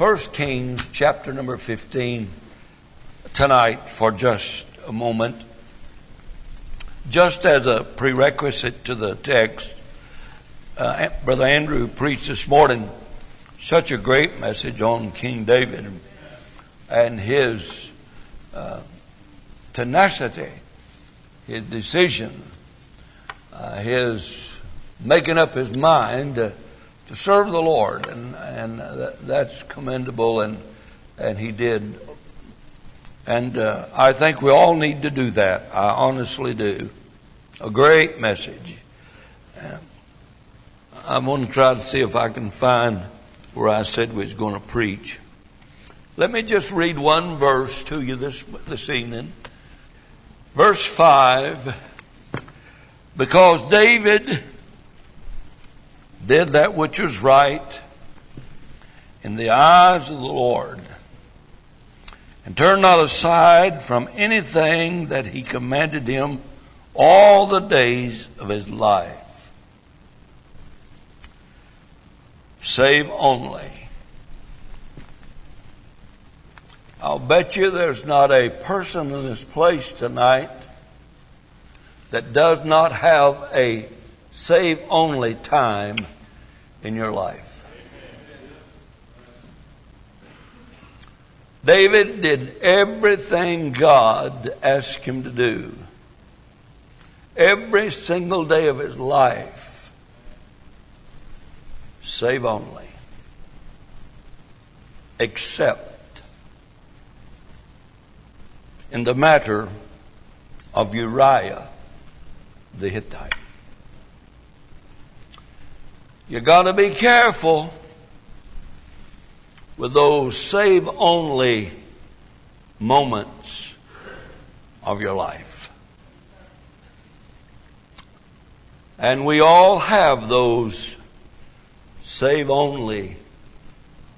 1 Kings chapter number 15 tonight for just a moment. Just as a prerequisite to the text, uh, Brother Andrew preached this morning such a great message on King David and his uh, tenacity, his decision, uh, his making up his mind to, serve the Lord, and and that, that's commendable, and and he did. And uh, I think we all need to do that. I honestly do. A great message. I'm going to try to see if I can find where I said we was going to preach. Let me just read one verse to you this, this evening. Verse 5 Because David did that which was right in the eyes of the Lord and turned not aside from anything that he commanded him all the days of his life, save only. I'll bet you there's not a person in this place tonight that does not have a save only time in your life. David did everything God asked him to do every single day of his life, save only, except in the matter of Uriah the Hittite. You got to be careful with those save only moments of your life. And we all have those save only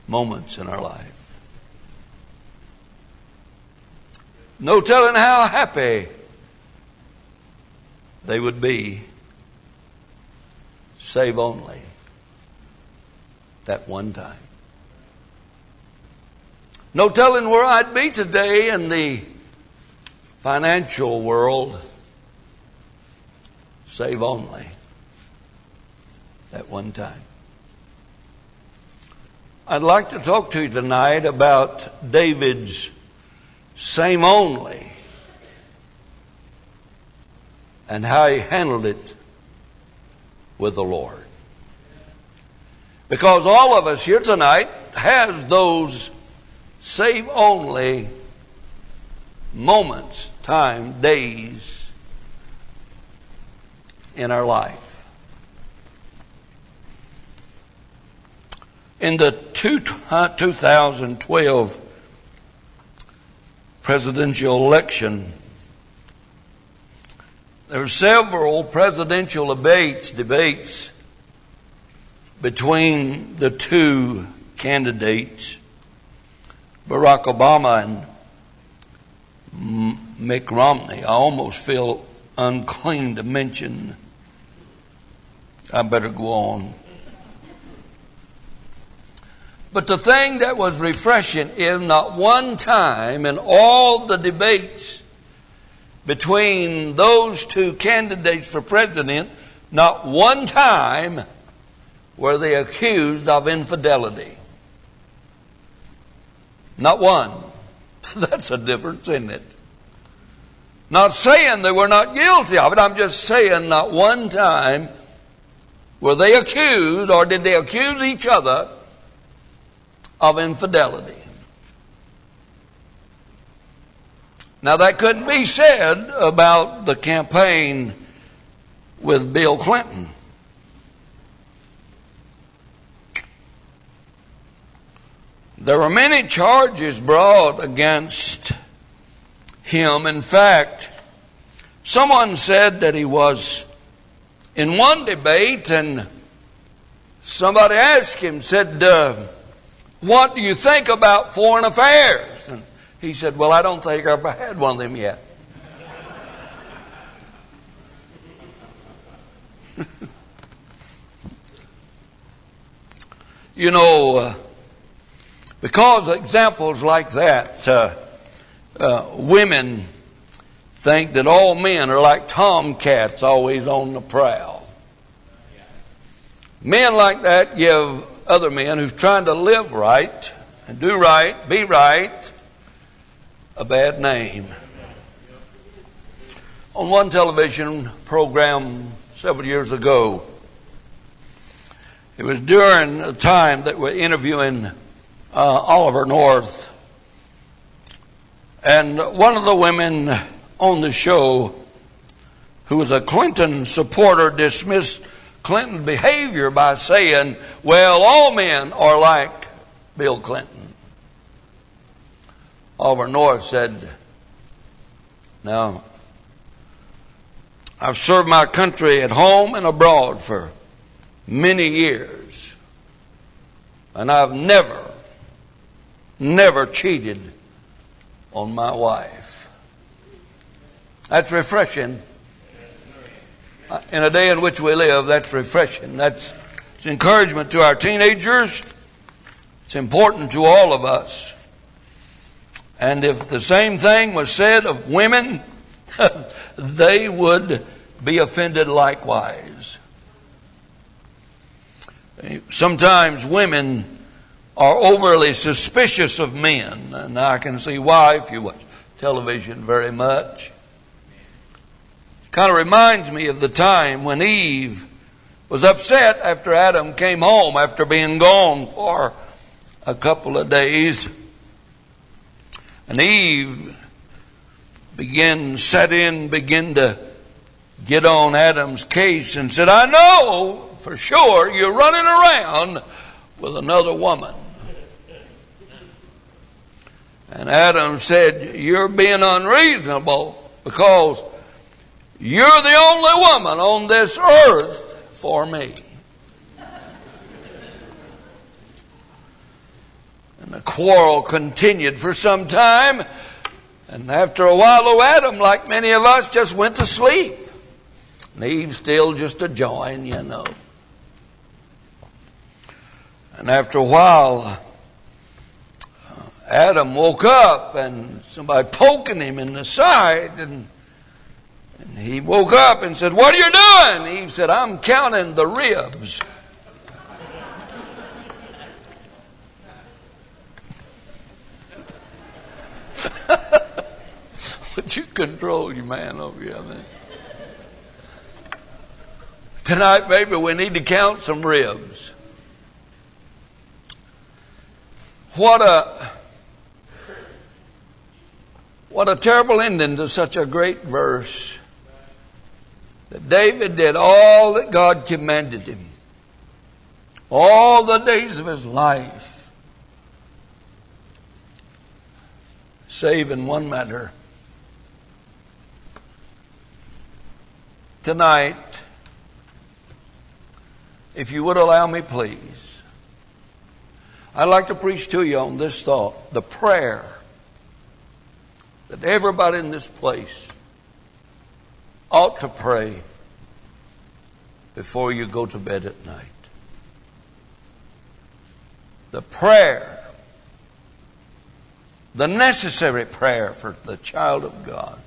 moments in our life. No telling how happy they would be, save only that one time. No telling where I'd be today in the financial world save only that one time. I'd like to talk to you tonight about David's same only and how he handled it with the Lord. Because all of us here tonight has those save only moments, time, days in our life. In the two, 2012 presidential election, there were several presidential debates, debates between the two candidates, Barack Obama and Mitt Romney. I almost feel unclean to mention I better go on. But the thing that was refreshing is not one time in all the debates between those two candidates for president, not one time were they accused of infidelity. Not one. That's a difference, isn't it? Not saying they were not guilty of it, I'm just saying not one time were they accused, or did they accuse each other of infidelity? Now, that couldn't be said about the campaign with Bill Clinton. There were many charges brought against him. In fact, someone said that he was in one debate, and somebody asked him, said, uh, What do you think about foreign affairs? And he said, Well, I don't think I've ever had one of them yet. you know, uh, Because examples like that, uh, uh, women think that all men are like tomcats, always on the prowl. Men like that give other men who's trying to live right and do right, be right, a bad name. On one television program several years ago, it was during the time that we're interviewing uh, Oliver North. And one of the women on the show, who was a Clinton supporter, dismissed Clinton behavior by saying, Well, all men are like Bill Clinton. Oliver North said, Now, I've served my country at home and abroad for many years, and I've never, never cheated on my wife. That's refreshing in a day in which we live, that's refreshing. That's it's encouragement to our teenagers. It's important to all of us. And if the same thing was said of women, they would be offended likewise. Sometimes women are overly suspicious of men, and I can see why if you watch television very much. It kind of reminds me of the time when Eve was upset after Adam came home after being gone for a couple of days. And Eve began, set in, began to get on Adam's case and said, I know for sure you're running around with another woman. And Adam said, You're being unreasonable because you're the only woman on this earth for me. And the quarrel continued for some time. And after a while, oh, Adam, like many of us, just went to sleep. And Eve still just a join, you know. And after a while, Adam woke up and somebody poking him in the side and and he woke up and said, What are you doing? Eve said, I'm counting the ribs. Would you control your man over here? Man? Tonight, maybe we need to count some ribs. What a what a terrible ending to such a great verse that David did all that God commanded him. All the days of his life. Save in one matter. Tonight, if you would allow me, please, I'd like to preach to you on this thought the prayer that everybody in this place ought to pray before you go to bed at night. The prayer, the necessary prayer for the child of God.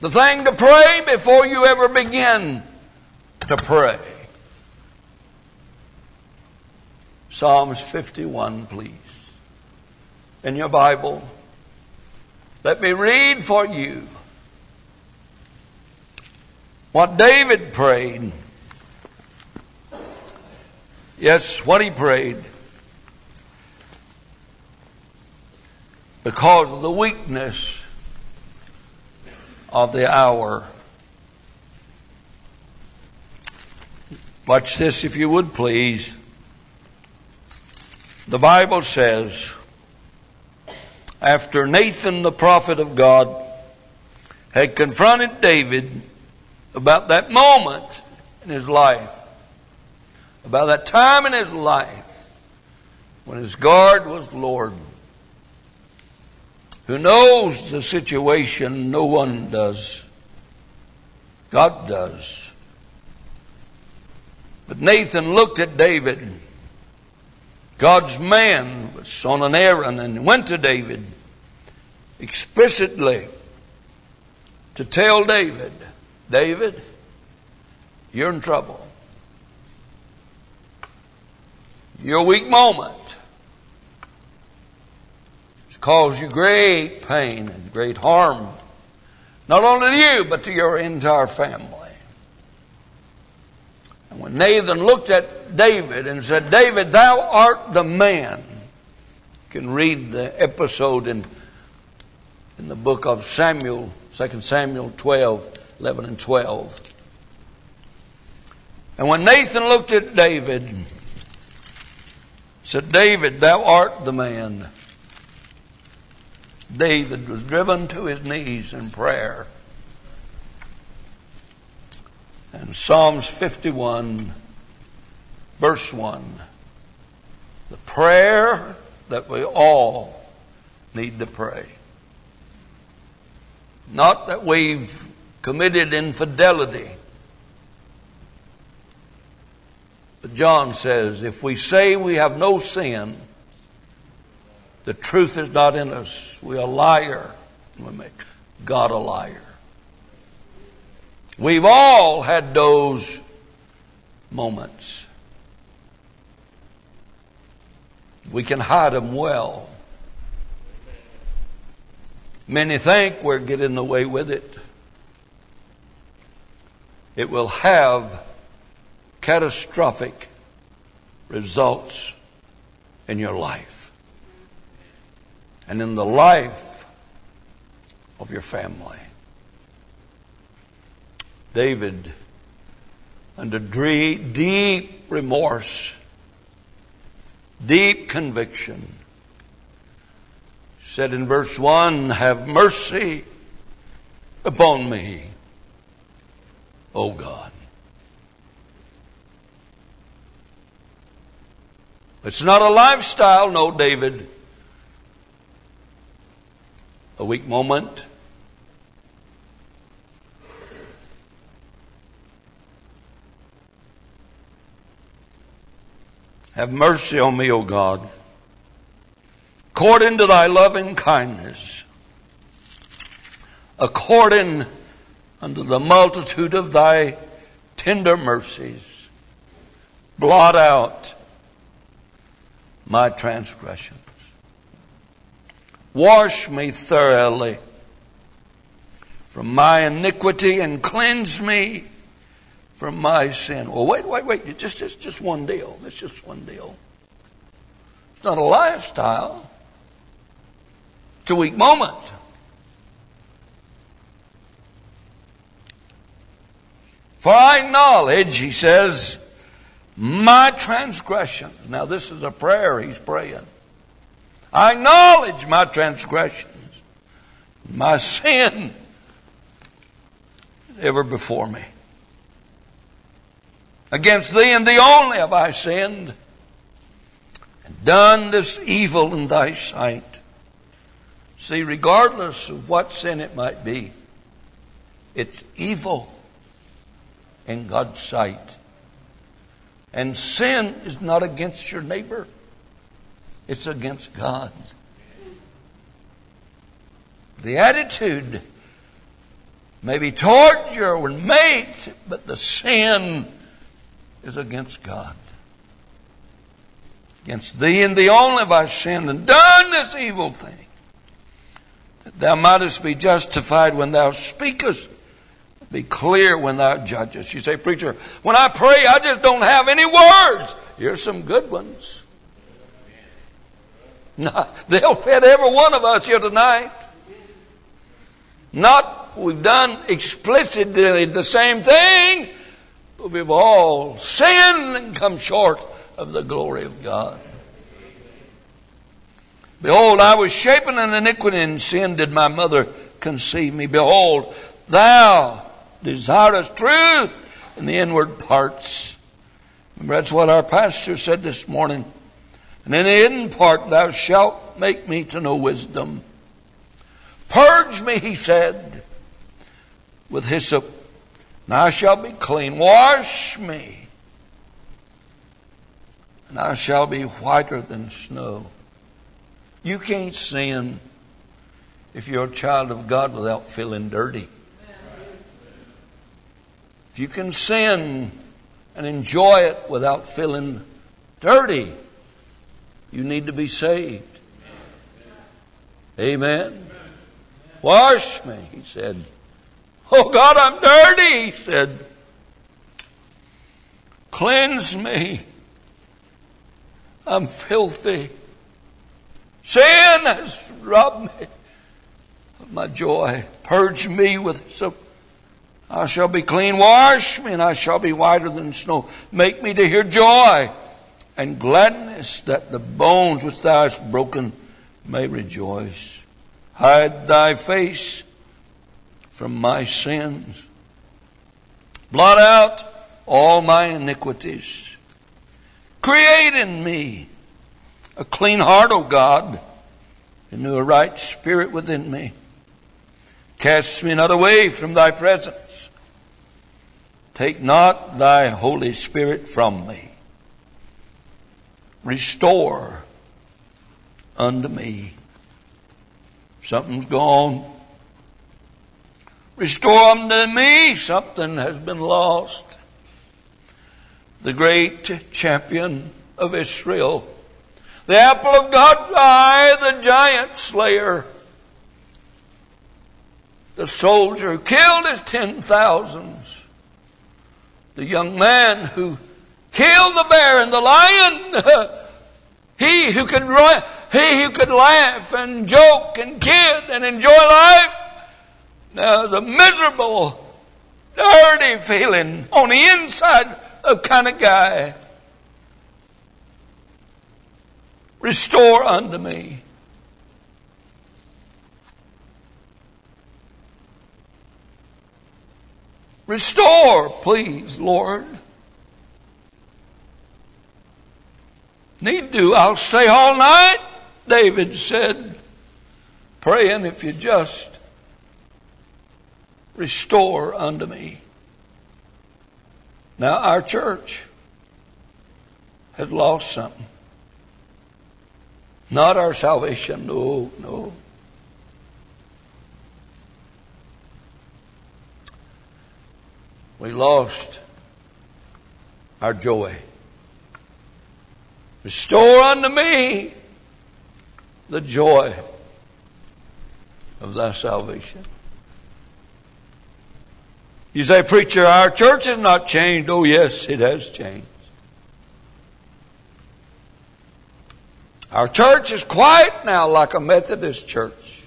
The thing to pray before you ever begin to pray. Psalms 51, please. In your Bible, let me read for you what David prayed. Yes, what he prayed. Because of the weakness of the hour. Watch this if you would please. The Bible says, after Nathan the prophet of God had confronted David about that moment in his life, about that time in his life when his guard was Lord, who knows the situation no one does. God does. But Nathan looked at David, God's man was on an errand and went to David explicitly to tell David, David, you're in trouble. Your weak moment has caused you great pain and great harm, not only to you, but to your entire family. And when Nathan looked at David and said, David, thou art the man, you can read the episode in, in the book of Samuel, 2 Samuel 12, 11 and 12. And when Nathan looked at David, said, David, thou art the man. David was driven to his knees in prayer. And Psalms 51, verse 1, the prayer that we all need to pray. Not that we've committed infidelity. But John says, if we say we have no sin, the truth is not in us. We are liar. We make God a liar. We've all had those moments. We can hide them well. Many think we're getting away with it. It will have catastrophic results in your life and in the life of your family. David, under deep remorse, deep conviction, said in verse 1 Have mercy upon me, O God. It's not a lifestyle, no, David. A weak moment Have mercy on me, O God, according to thy loving kindness, according unto the multitude of thy tender mercies. Blot out my transgressions. Wash me thoroughly from my iniquity and cleanse me from my sin. Well, wait, wait, wait. Just, just, just one deal. It's just one deal. It's not a lifestyle. It's a weak moment. For I acknowledge, he says, my transgressions. Now, this is a prayer he's praying. I acknowledge my transgressions, my sin ever before me. Against thee and thee only have I sinned and done this evil in thy sight. See, regardless of what sin it might be, it's evil in God's sight. And sin is not against your neighbor, it's against God. The attitude may be toward your mate, but the sin is against God. Against thee and thee only have I sinned and done this evil thing, that thou mightest be justified when thou speakest, be clear when thou judgest. You say, Preacher, when I pray, I just don't have any words. Here's some good ones. they'll fit every one of us here tonight. Not we've done explicitly the same thing, we've all sinned and come short of the glory of God. Behold, I was shapen in iniquity and sin did my mother conceive me. Behold, thou desirest truth in the inward parts. Remember, that's what our pastor said this morning. And in the hidden part thou shalt make me to know wisdom. Purge me, he said, with hyssop and I shall be clean. Wash me, and I shall be whiter than snow. You can't sin if you're a child of God without feeling dirty. If you can sin and enjoy it without feeling dirty, you need to be saved. Amen. Wash me, he said. Oh God, I'm dirty, he said. Cleanse me. I'm filthy. Sin has robbed me of my joy. Purge me with soap. I shall be clean. Wash me, and I shall be whiter than snow. Make me to hear joy and gladness, that the bones which thou hast broken may rejoice. Hide thy face from my sins. Blot out all my iniquities. Create in me a clean heart, O God, and a right spirit within me. Cast me not away from thy presence. Take not thy Holy Spirit from me. Restore unto me. Something's gone. Restore unto me. Something has been lost. The great champion of Israel, the apple of God's eye, the giant slayer, the soldier who killed his ten thousands, the young man who killed the bear and the lion, he who could he who could laugh and joke and kid and enjoy life, now is a miserable, dirty feeling on the inside a kind of guy. Restore unto me. Restore, please, Lord. Need to. I'll stay all night, David said, praying if you just restore unto me. Now, our church has lost something. Not our salvation, no, no. We lost our joy. Restore unto me the joy of thy salvation. You say, Preacher, our church has not changed. Oh, yes, it has changed. Our church is quiet now like a Methodist church.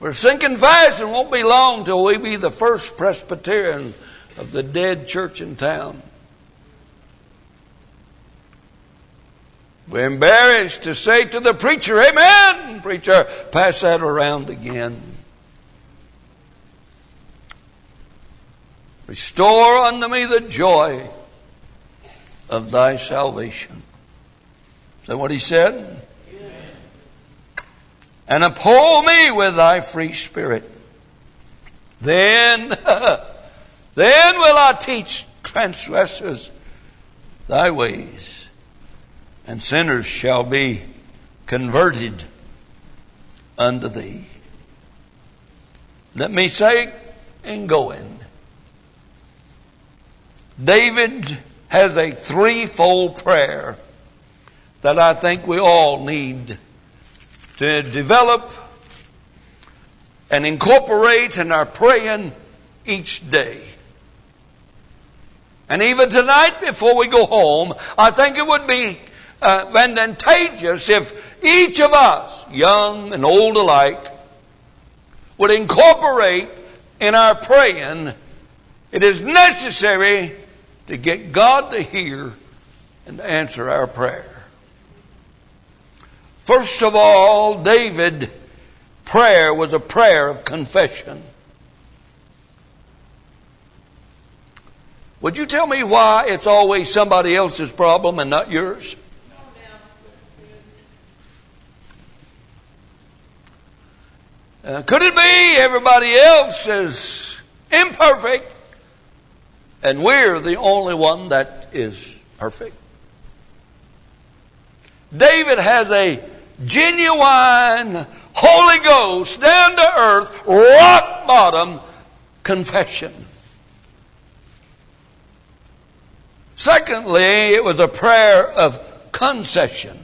We're sinking fast and won't be long till we be the first Presbyterian of the dead church in town. We're embarrassed to say to the preacher, Amen. Preacher, pass that around again. Restore unto me the joy of thy salvation. Is that what he said? And uphold me with thy free spirit. Then, then will I teach transgressors thy ways, and sinners shall be converted unto thee. Let me say in going, David has a threefold prayer that I think we all need to develop and incorporate in our praying each day. And even tonight, before we go home, I think it would be uh, advantageous if each of us, young and old alike, would incorporate in our praying. It is necessary to get God to hear and to answer our prayer. First of all, David prayer was a prayer of confession. Would you tell me why it's always somebody else's problem and not yours? Uh, could it be everybody else is imperfect and we're the only one that is perfect. David has a genuine Holy Ghost, down to earth, rock bottom confession. Secondly, it was a prayer of concession.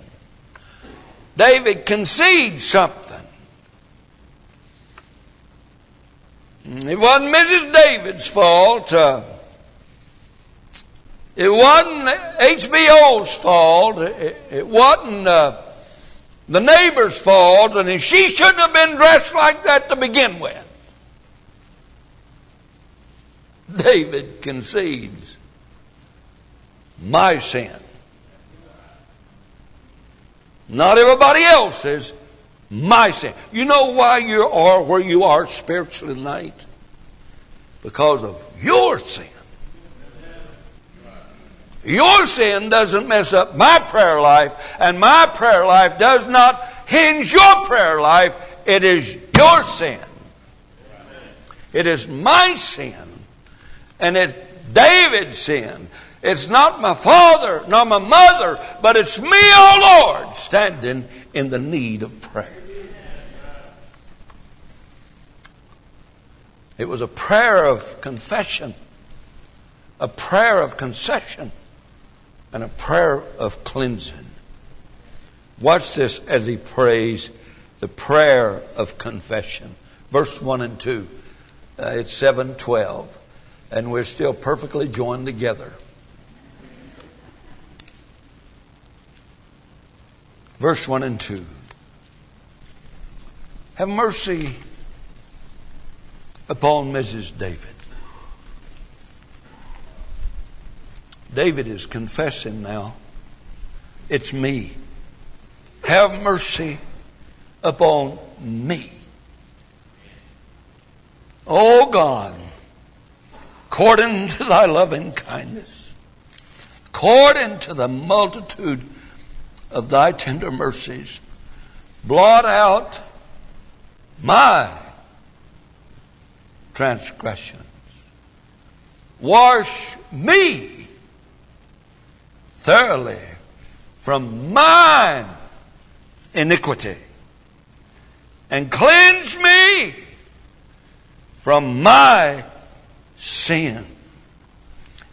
David concedes something. It wasn't Mrs. David's fault. Uh, it wasn't HBO's fault. It, it wasn't uh, the neighbor's fault. And she shouldn't have been dressed like that to begin with. David concedes my sin. Not everybody else's, my sin. You know why you are where you are spiritually tonight? Because of your sin. Your sin doesn't mess up my prayer life, and my prayer life does not hinge your prayer life. It is your sin. It is my sin. And it's David's sin. It's not my father nor my mother, but it's me, oh Lord, standing in the need of prayer. It was a prayer of confession, a prayer of concession, and a prayer of cleansing. Watch this as he prays the prayer of confession. Verse 1 and 2. Uh, it's 712, and we're still perfectly joined together. Verse 1 and 2. Have mercy upon Mrs. David. David is confessing now, it's me. Have mercy upon me. O God, according to thy loving kindness, according to the multitude of thy tender mercies, blot out my transgressions. Wash me thoroughly from mine iniquity and cleanse me from my sin.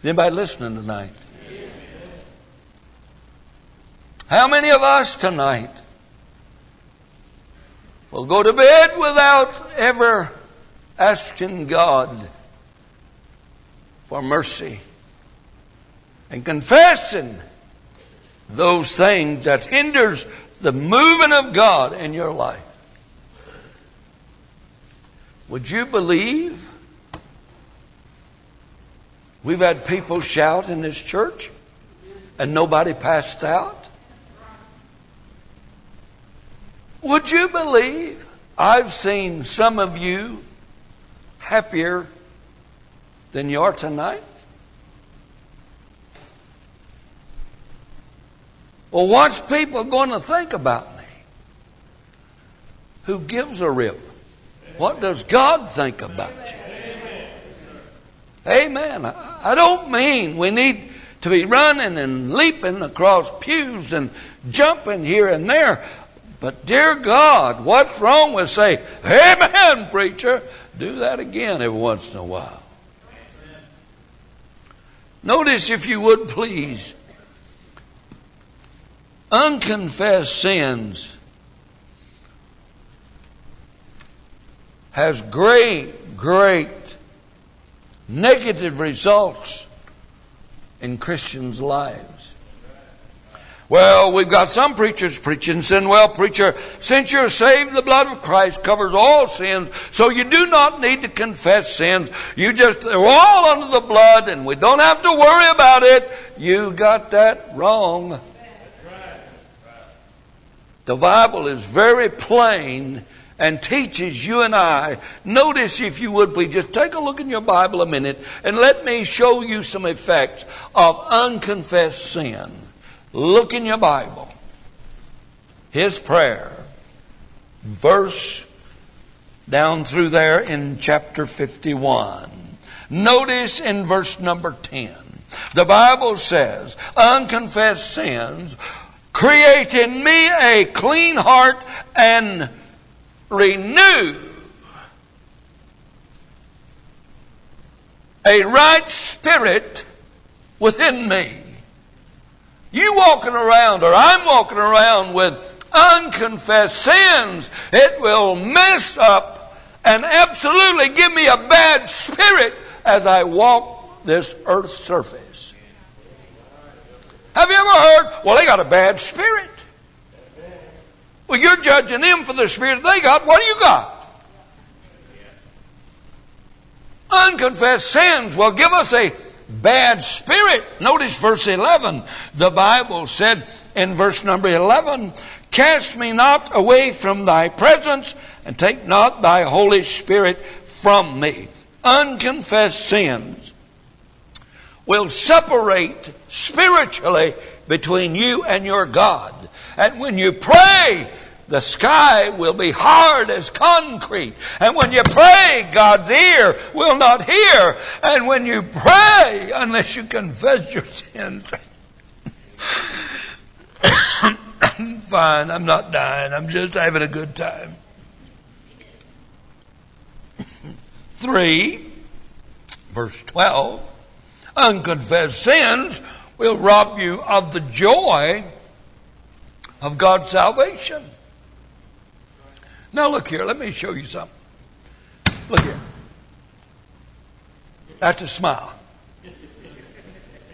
Anybody listening tonight? How many of us tonight will go to bed without ever asking God for mercy and confessing those things that hinders the moving of God in your life. Would you believe we've had people shout in this church and nobody passed out? Would you believe I've seen some of you happier than you are tonight? Well, what's people going to think about me? Who gives a rip? What does God think about you? Amen. I don't mean we need to be running and leaping across pews and jumping here and there. But dear God, what's wrong with saying, Amen, preacher? Do that again every once in a while. Notice, if you would please, unconfessed sins has great, great negative results in Christians' lives. Well, we've got some preachers preaching sin. well, preacher, since you're saved, the blood of Christ covers all sins, so you do not need to confess sins. You just, they're all under the blood, and we don't have to worry about it. You got that wrong. The Bible is very plain and teaches you and I. Notice, if you would please, just take a look in your Bible a minute and let me show you some effects of unconfessed sin. Look in your Bible. His prayer, verse down through there in chapter 51. Notice in verse number 10. The Bible says, unconfessed sins create in me a clean heart and renew a right spirit within me. You walking around, or I'm walking around with unconfessed sins, it will mess up and absolutely give me a bad spirit as I walk this earth's surface. Have you ever heard, well, they got a bad spirit? Well, you're judging them for the spirit they got. What do you got? Unconfessed sins will give us a bad spirit. Notice verse 11. The Bible said in verse number 11, Cast me not away from thy presence, and take not thy Holy Spirit from me. Unconfessed sins will separate spiritually between you and your God. And when you pray, the sky will be hard as concrete. And when you pray, God's ear will not hear. And when you pray, unless you confess your sins, I'm fine. I'm not dying. I'm just having a good time. Three, verse 12, unconfessed sins will rob you of the joy of God's salvation. Now, look here, let me show you something. Look here. That's a smile.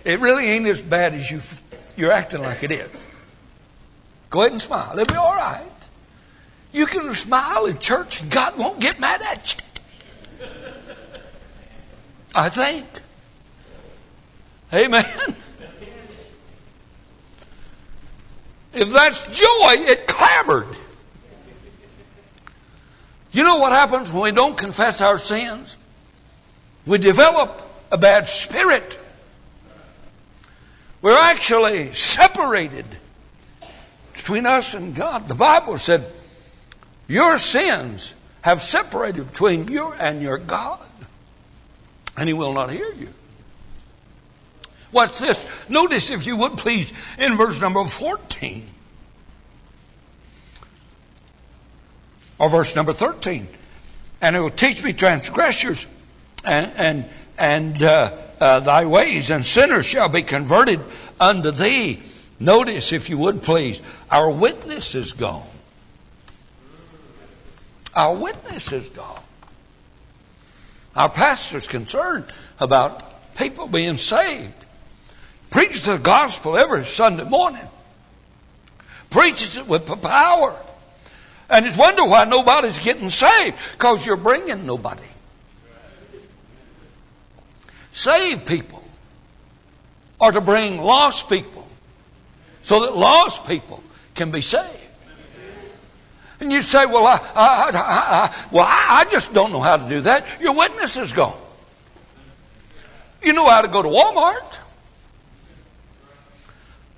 It really ain't as bad as you, you're acting like it is. Go ahead and smile. It'll be all right. You can smile in church and God won't get mad at you. I think. Amen. If that's joy, it clamored. You know what happens when we don't confess our sins? We develop a bad spirit. We're actually separated between us and God. The Bible said, Your sins have separated between you and your God, and He will not hear you. What's this? Notice, if you would please, in verse number 14. or verse number 13. And it will teach me transgressors and, and, and uh, uh, thy ways, and sinners shall be converted unto thee. Notice, if you would please, our witness is gone. Our witness is gone. Our pastor's concerned about people being saved. Preaches the gospel every Sunday morning. Preaches it with power. And it's wonder why nobody's getting saved because you're bringing nobody. Save people or to bring lost people so that lost people can be saved. And you say, well, I, I, I, well, I just don't know how to do that. Your witness is gone. You know how to go to Walmart.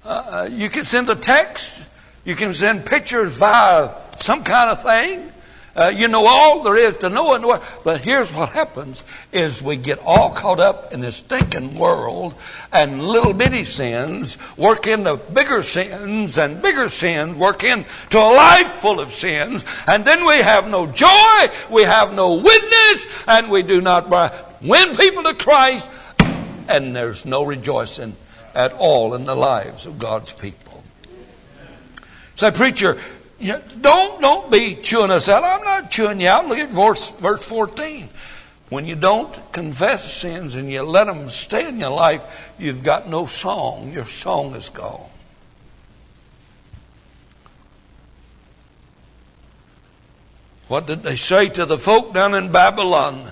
Uh, uh you can send a text. You can send pictures via some kind of thing. Uh, you know all there is to know in the world. But here's what happens is we get all caught up in this stinking world and little bitty sins work into bigger sins and bigger sins work into a life full of sins. And then we have no joy, we have no witness, and we do not win people to Christ, and there's no rejoicing at all in the lives of God's people. Say, preacher, don't, don't be chewing us out. I'm not chewing you out. Look at verse, verse 14. When you don't confess sins and you let them stay in your life, you've got no song. Your song is gone. What did they say to the folk down in Babylon?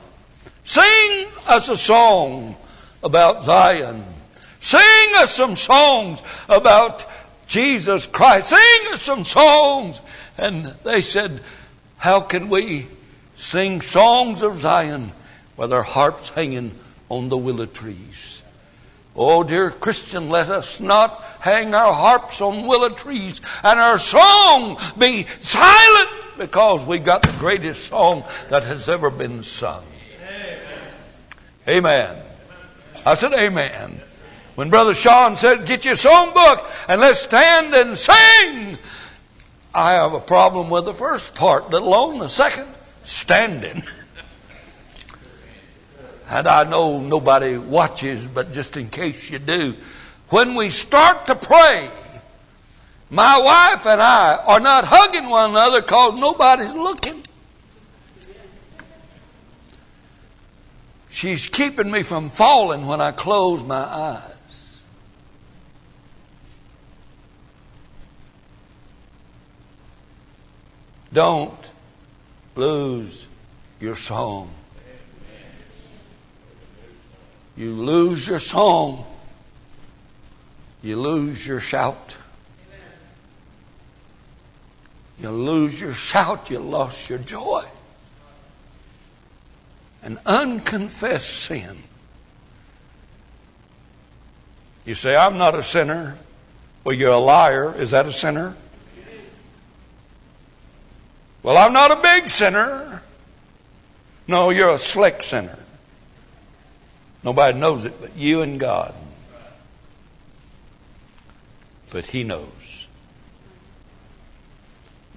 Sing us a song about Zion. Sing us some songs about Jesus Christ. Sing us some songs. And they said, How can we sing songs of Zion with our harps hanging on the willow trees? Oh, dear Christian, let us not hang our harps on willow trees and our song be silent because we've got the greatest song that has ever been sung. Amen. amen. I said, Amen. When Brother Sean said, Get your songbook and let's stand and sing, I have a problem with the first part, let alone the second standing. And I know nobody watches, but just in case you do, when we start to pray, my wife and I are not hugging one another because nobody's looking. She's keeping me from falling when I close my eyes. Don't lose your song. You lose your song, you lose your shout. You lose your shout, you lost your joy. An unconfessed sin. You say, I'm not a sinner. Well, you're a liar. Is that a sinner? Well, I'm not a big sinner. No, you're a slick sinner. Nobody knows it but you and God. But He knows.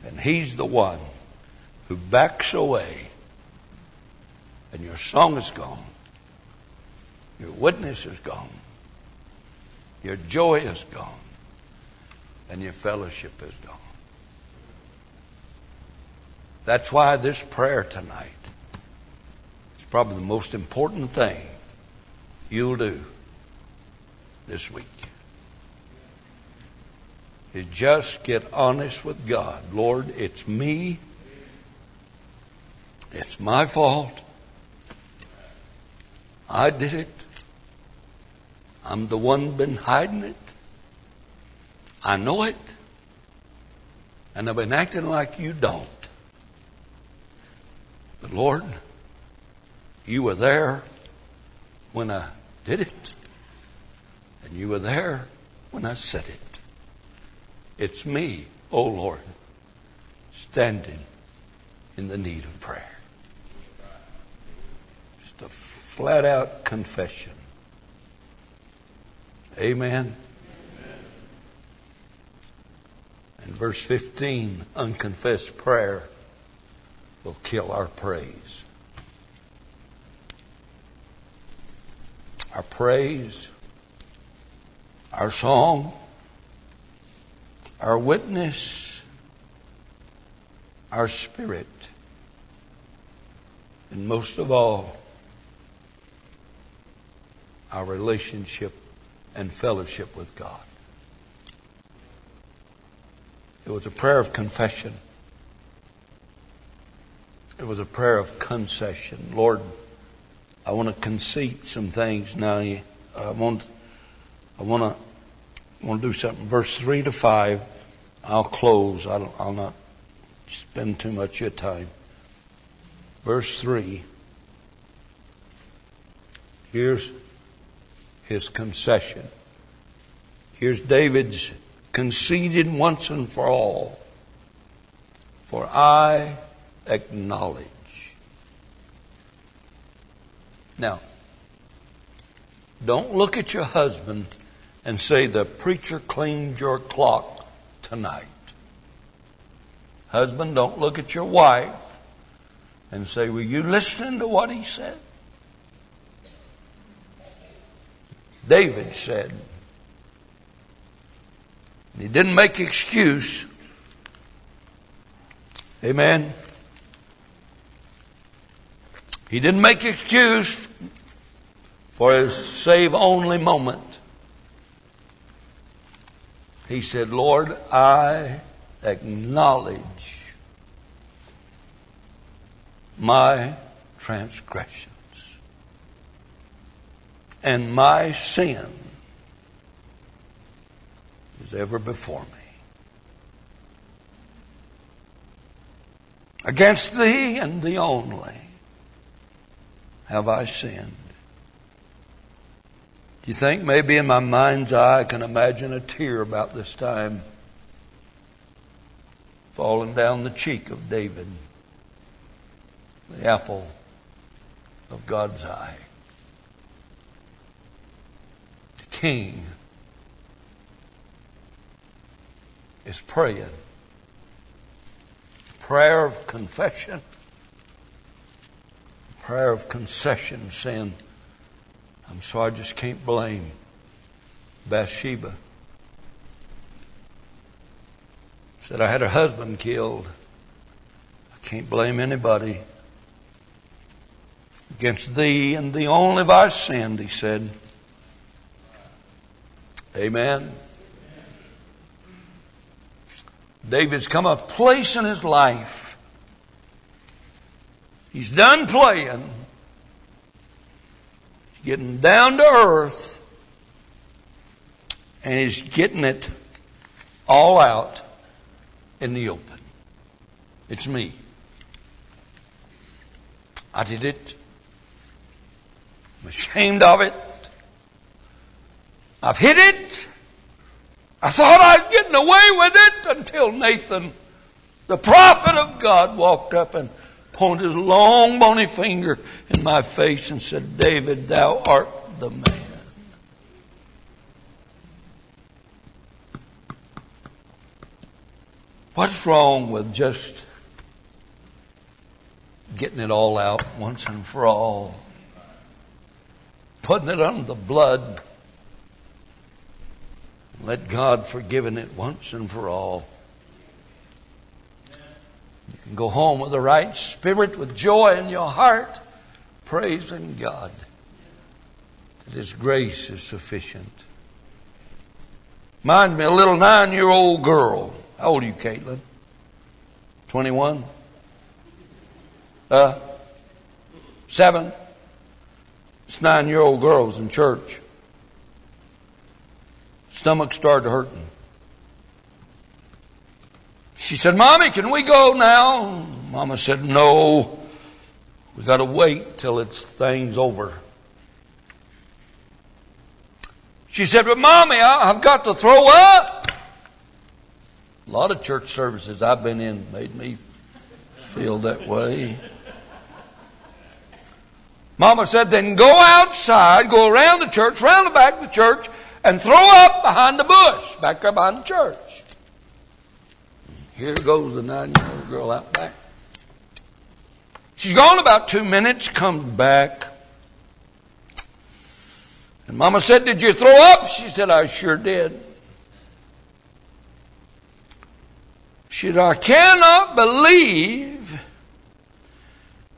And He's the one who backs away, and your song is gone. Your witness is gone. Your joy is gone. And your fellowship is gone. That's why this prayer tonight is probably the most important thing you'll do this week is just get honest with God. Lord, it's me. It's my fault. I did it. I'm the one been hiding it. I know it. And I've been acting like you don't. But Lord, you were there when I did it. And you were there when I said it. It's me, O oh Lord, standing in the need of prayer. Just a flat out confession. Amen. And verse 15 unconfessed prayer will kill our praise. our praise, our song, our witness, our spirit, and most of all, our relationship and fellowship with God. It was a prayer of confession. It was a prayer of concession. Lord, I want to concede some things now. I want, I want to, I want to do something. Verse three to five. I'll close. I will not spend too much of your time. Verse three. Here's his concession. Here's David's conceded once and for all. For I acknowledge now, don't look at your husband and say, The preacher cleaned your clock tonight. Husband, don't look at your wife and say, Were you listening to what he said? David said, he didn't make excuse. Amen. He didn't make excuse for his save only moment. He said, Lord, I acknowledge my transgressions and my sin is ever before me. Against thee and thee only have I sinned? Do you think maybe in my mind's eye I can imagine a tear about this time falling down the cheek of David, the apple of God's eye? To king is praying. Prayer of confession, prayer of concession, saying, I'm sorry, I just can't blame Bathsheba. Said, I had her husband killed. I can't blame anybody. Against thee and thee only have I sinned, he said. Amen. David's come a place in his life. He's done playing. He's getting down to earth. And he's getting it all out in the open. It's me. I did it. I'm ashamed of it. I've hid it. I thought I was getting away with it until Nathan, the prophet of God, walked up and pointed his long bony finger in my face and said, David, thou art the man. What's wrong with just getting it all out once and for all? Putting it under the blood let God forgiven it once and for all. You can go home with the right spirit, with joy in your heart, praising God that His grace is sufficient. Mind me a little nine year old girl. How old are you, Caitlin? 21? Uh, seven? It's nine year old girls in church. Stomach started hurting. She said, Mommy, can we go now? Mama said, No. We got to wait till it's things over. She said, But Mommy, I, have got to throw up. A lot of church services I've been in made me feel that way. Mama said, Then go outside, go around the church, around the back of the church, and throw up behind the bush, back there behind the church. Here goes the nine year old girl out back. She's gone about two minutes, comes back. And Mama said, Did you throw up? She said, I sure did. She said, I cannot believe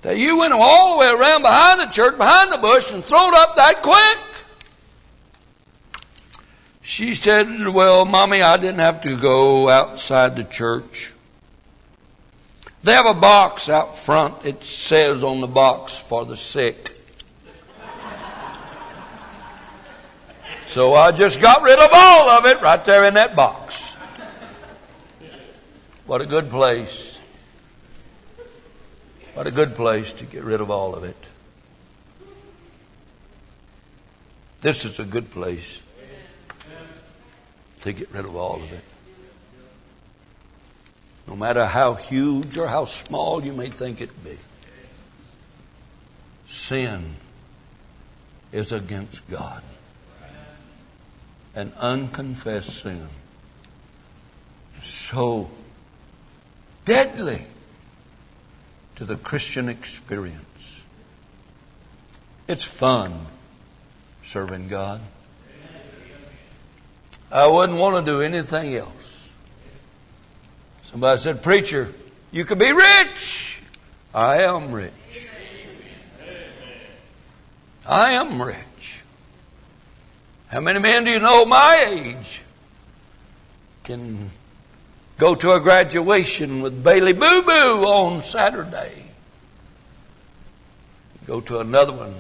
that you went all the way around behind the church, behind the bush, and throwed up that quick. She said, Well, Mommy, I didn't have to go outside the church. They have a box out front. It says on the box for the sick. So I just got rid of all of it right there in that box. What a good place. What a good place to get rid of all of it. This is a good place to get rid of all of it. No matter how huge or how small you may think it be. Sin is against God. An unconfessed sin is so deadly to the Christian experience. It's fun serving God. I wouldn't want to do anything else. Somebody said, Preacher, you could be rich. I am rich. I am rich. How many men do you know my age can go to a graduation with Bailey Boo Boo on Saturday? Go to another one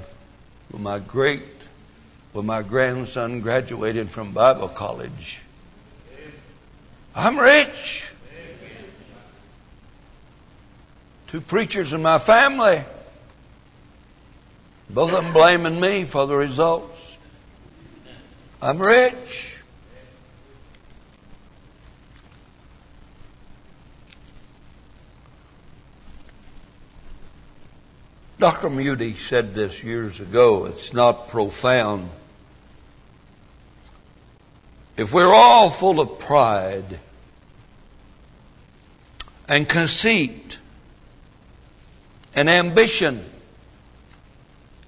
with my great when my grandson graduated from Bible college. I'm rich. Two preachers in my family, both of them blaming me for the results. I'm rich. Dr. Moody said this years ago. It's not profound. If we're all full of pride and conceit and ambition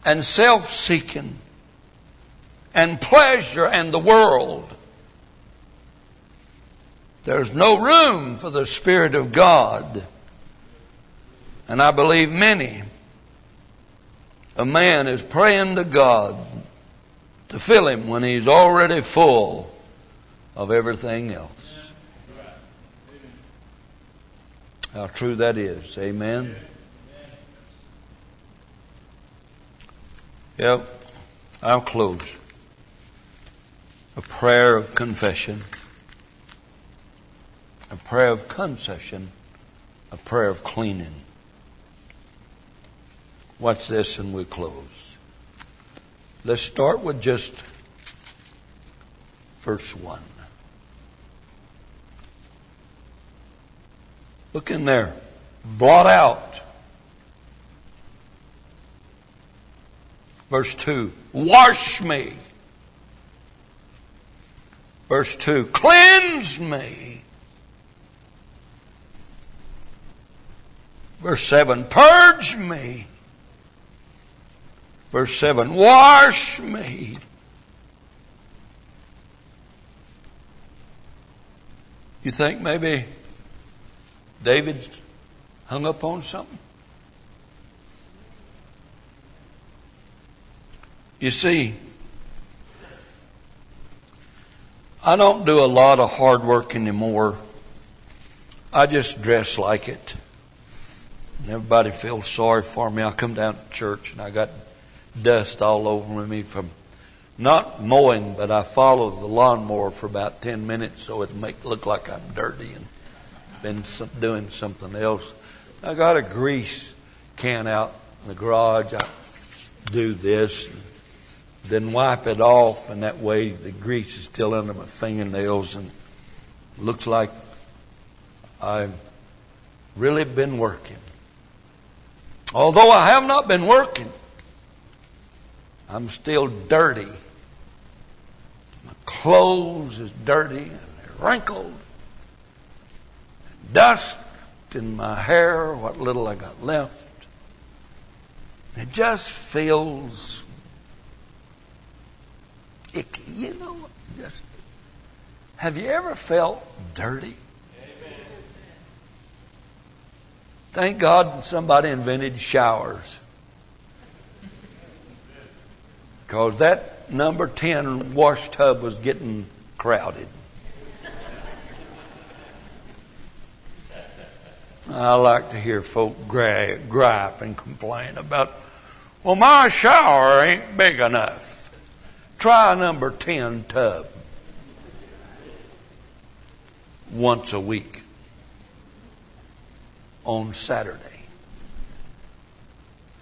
and self seeking and pleasure and the world, there's no room for the Spirit of God. And I believe many, a man is praying to God to fill him when he's already full of everything else. How true that is. Amen. Yep. I'll close. A prayer of confession, a prayer of concession, a prayer of cleaning. Watch this and we close. Let's start with just verse 1. Look in there. Blot out. Verse 2. Wash me. Verse 2. Cleanse me. Verse 7. Purge me. Verse 7. Wash me. You think maybe David hung up on something? You see, I don't do a lot of hard work anymore. I just dress like it. And everybody feels sorry for me. I come down to church and I got dust all over me from not mowing, but I follow the lawnmower for about 10 minutes so it make look like I'm dirty and been doing something else. I got a grease can out in the garage. I do this, then wipe it off, and that way the grease is still under my fingernails and looks like I've really been working. Although I have not been working, I'm still dirty. My clothes is dirty and they're wrinkled dust in my hair, what little I got left. It just feels icky. You know, just have you ever felt dirty? Thank God somebody invented showers. Because that number 10 wash tub was getting crowded. I like to hear folk gripe and complain about, well, my shower ain't big enough. Try a number 10 tub once a week on Saturday.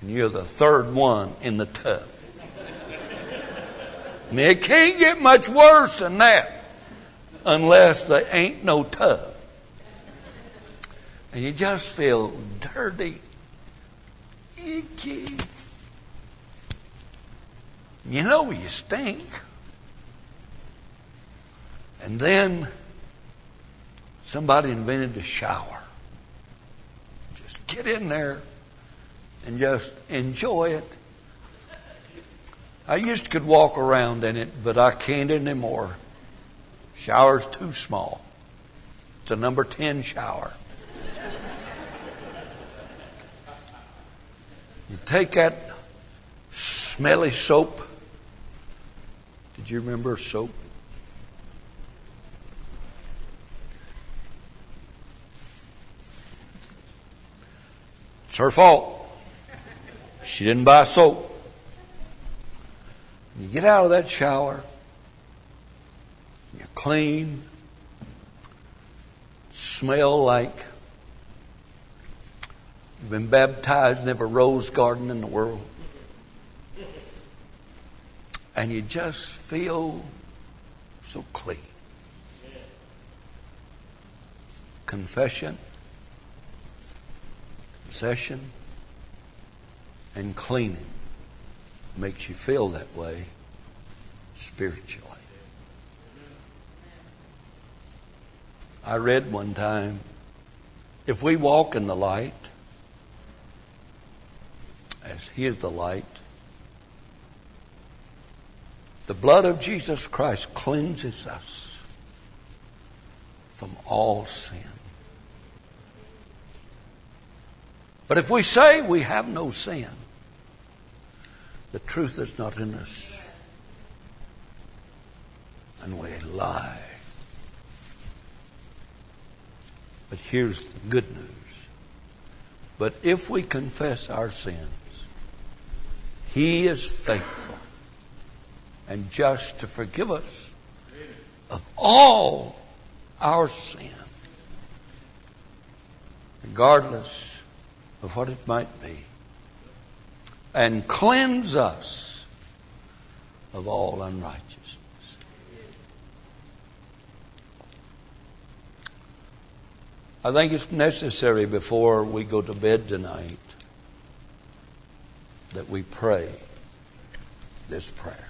And you're the third one in the tub. It can't get much worse than that unless there ain't no tub and you just feel dirty, icky. You know you stink. And then somebody invented a shower. Just get in there and just enjoy it. I used to could walk around in it, but I can't anymore. Shower's too small. It's a number 10 shower. You take that smelly soap. Did you remember soap? It's her fault. She didn't buy soap. You get out of that shower, you're clean, smell like You've been baptized in every rose garden in the world. And you just feel so clean. Confession, confession, and cleaning makes you feel that way spiritually. I read one time if we walk in the light, as He is the light, the blood of Jesus Christ cleanses us from all sin. But if we say we have no sin, the truth is not in us. And we lie. But here's the good news. But if we confess our sins, He is faithful and just to forgive us of all our sin, regardless of what it might be, and cleanse us of all unrighteousness. I think it's necessary before we go to bed tonight that we pray this prayer.